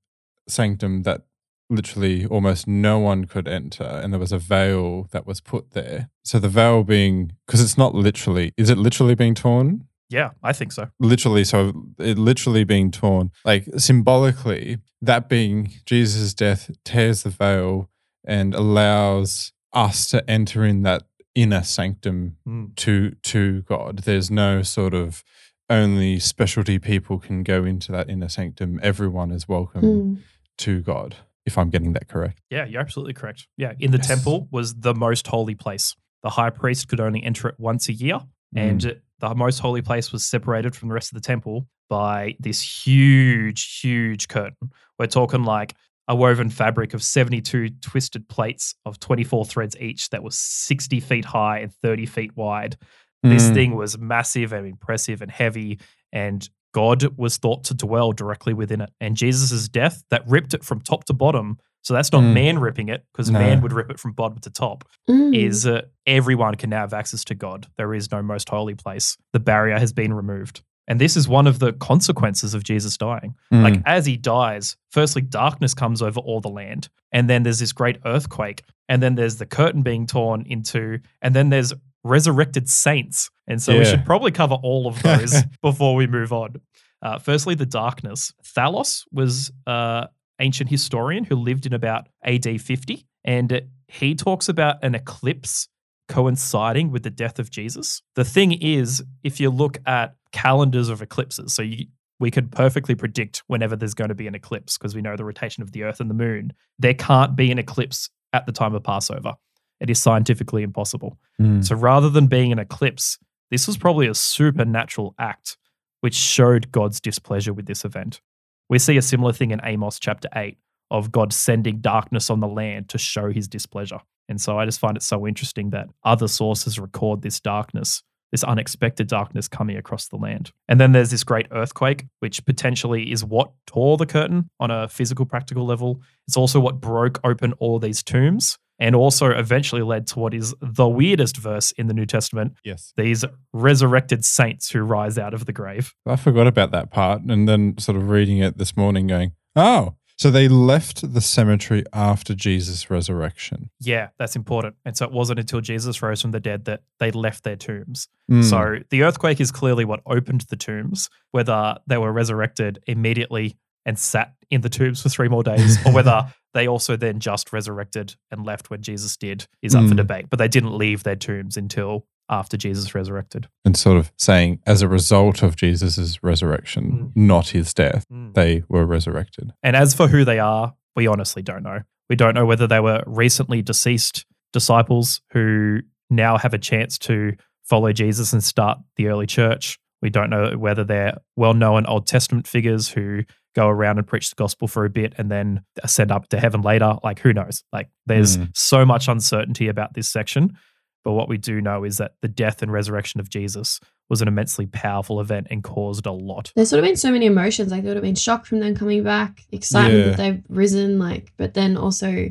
sanctum that literally almost no one could enter, and there was a veil that was put there. So the veil being because it's not literally is it literally being torn? Yeah, I think so. literally so it literally being torn like symbolically that being jesus' death tears the veil and allows us to enter in that inner sanctum Mm. to to God. There's no sort of only specialty people can go into that inner sanctum. Everyone is welcome Mm. to God. If I'm getting that correct. Yeah, you're absolutely correct. Yeah, in the Yes. temple was the most holy place. The high priest could only enter it once a year, Mm. and the most holy place was separated from the rest of the temple by this huge, huge curtain. We're talking like a woven fabric of 72 twisted plates of 24 threads each that was 60 feet high and 30 feet wide. This Mm. thing was massive and impressive and heavy, and God was thought to dwell directly within it. And Jesus' death that ripped it from top to bottom. So that's not Mm. man ripping it, because No. man would rip it from bottom to top. Mm. Is uh, everyone can now have access to God. There is no most holy place. The barrier has been removed. And this is one of the consequences of Jesus dying. Mm. Like as he dies, firstly, darkness comes over all the land. And then there's this great earthquake. And then there's the curtain being torn into, and then there's resurrected saints. And so we should probably cover all of those [laughs] before we move on. Uh, firstly, the darkness. Thallus was uh, ancient historian who lived in about AD 50, and he talks about an eclipse coinciding with the death of Jesus. The thing is, if you look at calendars of eclipses, so you, we could perfectly predict whenever there's going to be an eclipse because we know the rotation of the earth and the moon. There can't be an eclipse at the time of Passover. It is scientifically impossible. Mm. So rather than being an eclipse, this was probably a supernatural act which showed God's displeasure with this event. We see a similar thing in Amos chapter 8 of God sending darkness on the land to show his displeasure. And so I just find it so interesting that other sources record this darkness, this unexpected darkness coming across the land. And then there's this great earthquake, which potentially is what tore the curtain on a physical, practical level. It's also what broke open all these tombs and also eventually led to what is the weirdest verse in the New Testament yes. these resurrected saints who rise out of the grave. I forgot about that part and then sort of reading it this morning going, oh, so they left the cemetery after Jesus' resurrection. Yeah, that's important. And so it wasn't until Jesus rose from the dead that they left their tombs. Mm. So the earthquake is clearly what opened the tombs, whether they were resurrected immediately and sat in the tombs for three more days, or whether [laughs] they also then just resurrected and left when Jesus did, is up for Mm. debate. But they didn't leave their tombs until after Jesus resurrected. and sort of saying, as a result of Jesus' resurrection, not his death, they were resurrected. And as for who they are, we honestly don't know. We don't know whether they were recently deceased disciples who now have a chance to follow Jesus and start the early church. We don't know whether they're well known Old Testament figures who go around and preach the gospel for a bit and then ascend up to heaven later. Like, who knows? Like, there's Mm. so much uncertainty about this section. But what we do know is that the death and resurrection of Jesus was an immensely powerful event and caused a lot. There's sort of been so many emotions. Like there would have been shock from them coming back, excitement Yeah. that they've risen, like, but then also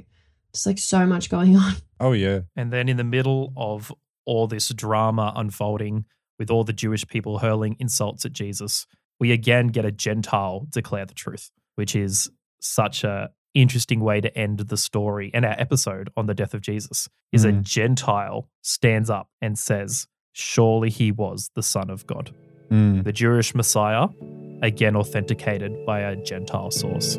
just like so much going [laughs] on. Oh, yeah. And then in the middle of all this drama unfolding with all the Jewish people hurling insults at Jesus, we again get a Gentile declare the truth, which is such a interesting way to end the story and our episode on the death of Jesus. Is a Mm. Gentile stands up and says, "Surely he was the son of God." Mm. The Jewish Messiah again authenticated by a Gentile source.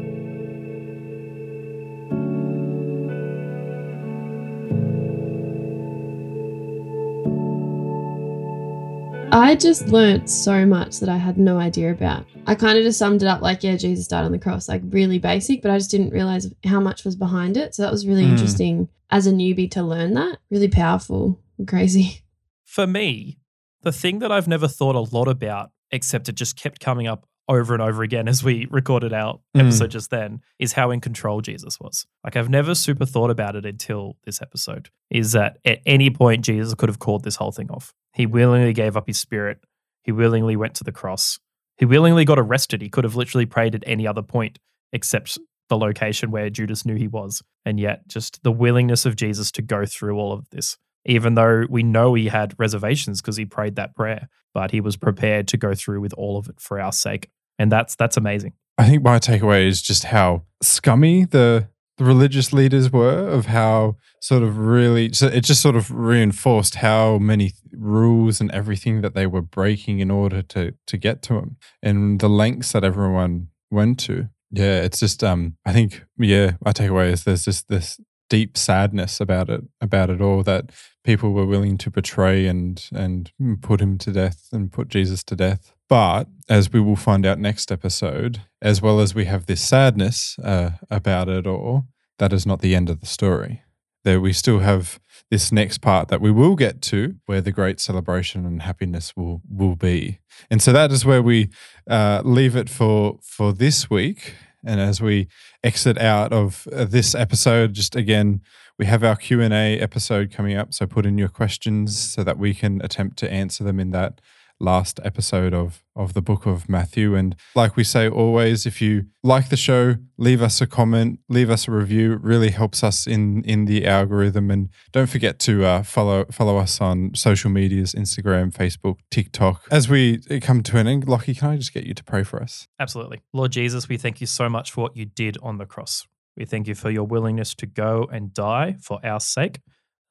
I just learnt so much that I had no idea about. I kind of just summed it up like, yeah, Jesus died on the cross, like really basic, but I just didn't realize how much was behind it. So that was really Mm. interesting as a newbie to learn that. Really powerful, and crazy. for me, the thing that I've never thought a lot about, except it just kept coming up over and over again as we recorded our Mm. episode just then, is how in control Jesus was. Like, I've never super thought about it until this episode. Is that at any point, Jesus could have called this whole thing off. He willingly gave up his spirit, he willingly went to the cross, he willingly got arrested. He could have literally prayed at any other point except the location where Judas knew he was. And yet, just the willingness of Jesus to go through all of this even though we know he had reservations because he prayed that prayer, but he was prepared to go through with all of it for our sake. And that's that's amazing. I think my takeaway is just how scummy the, the religious leaders were, of how sort of really, so it just sort of reinforced how many rules and everything that they were breaking in order to to get to him, and the lengths that everyone went to. Yeah, it's just um, I think yeah, my takeaway is there's just this deep sadness about it about it all that people were willing to betray and and put him to death and put Jesus to death. But as we will find out next episode, as well as we have this sadness uh, about it all, that is not the end of the story. There we still have this next part that we will get to, where the great celebration and happiness will will be. And so that is where we uh, leave it for for this week. And as we exit out of uh, this episode, just again, we have our Q and A episode coming up. So put in your questions so that we can attempt to answer them in that last episode of of the book of Matthew. And like we say always, if you like the show, leave us a comment, leave us a review. It really helps us in in the algorithm. And don't forget to uh, follow follow us on social medias: Instagram, Facebook, TikTok. As we come to an end, Lockie, can I just get you to pray for us? Absolutely, Lord Jesus, we thank you so much for what you did on the cross. We thank you for your willingness to go and die for our sake.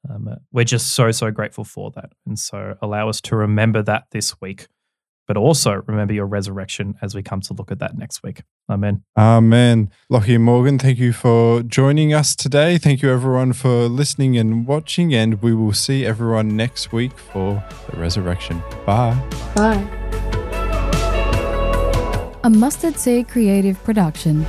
Um, we're just so, so grateful for that. And so allow us to remember that this week, but also remember your resurrection as we come to look at that next week. Amen. Amen. Lockie and Morgan, thank you for joining us today. Thank you, everyone, for listening and watching. And we will see everyone next week for the resurrection. Bye. Bye. A Mustard Seed Creative Production.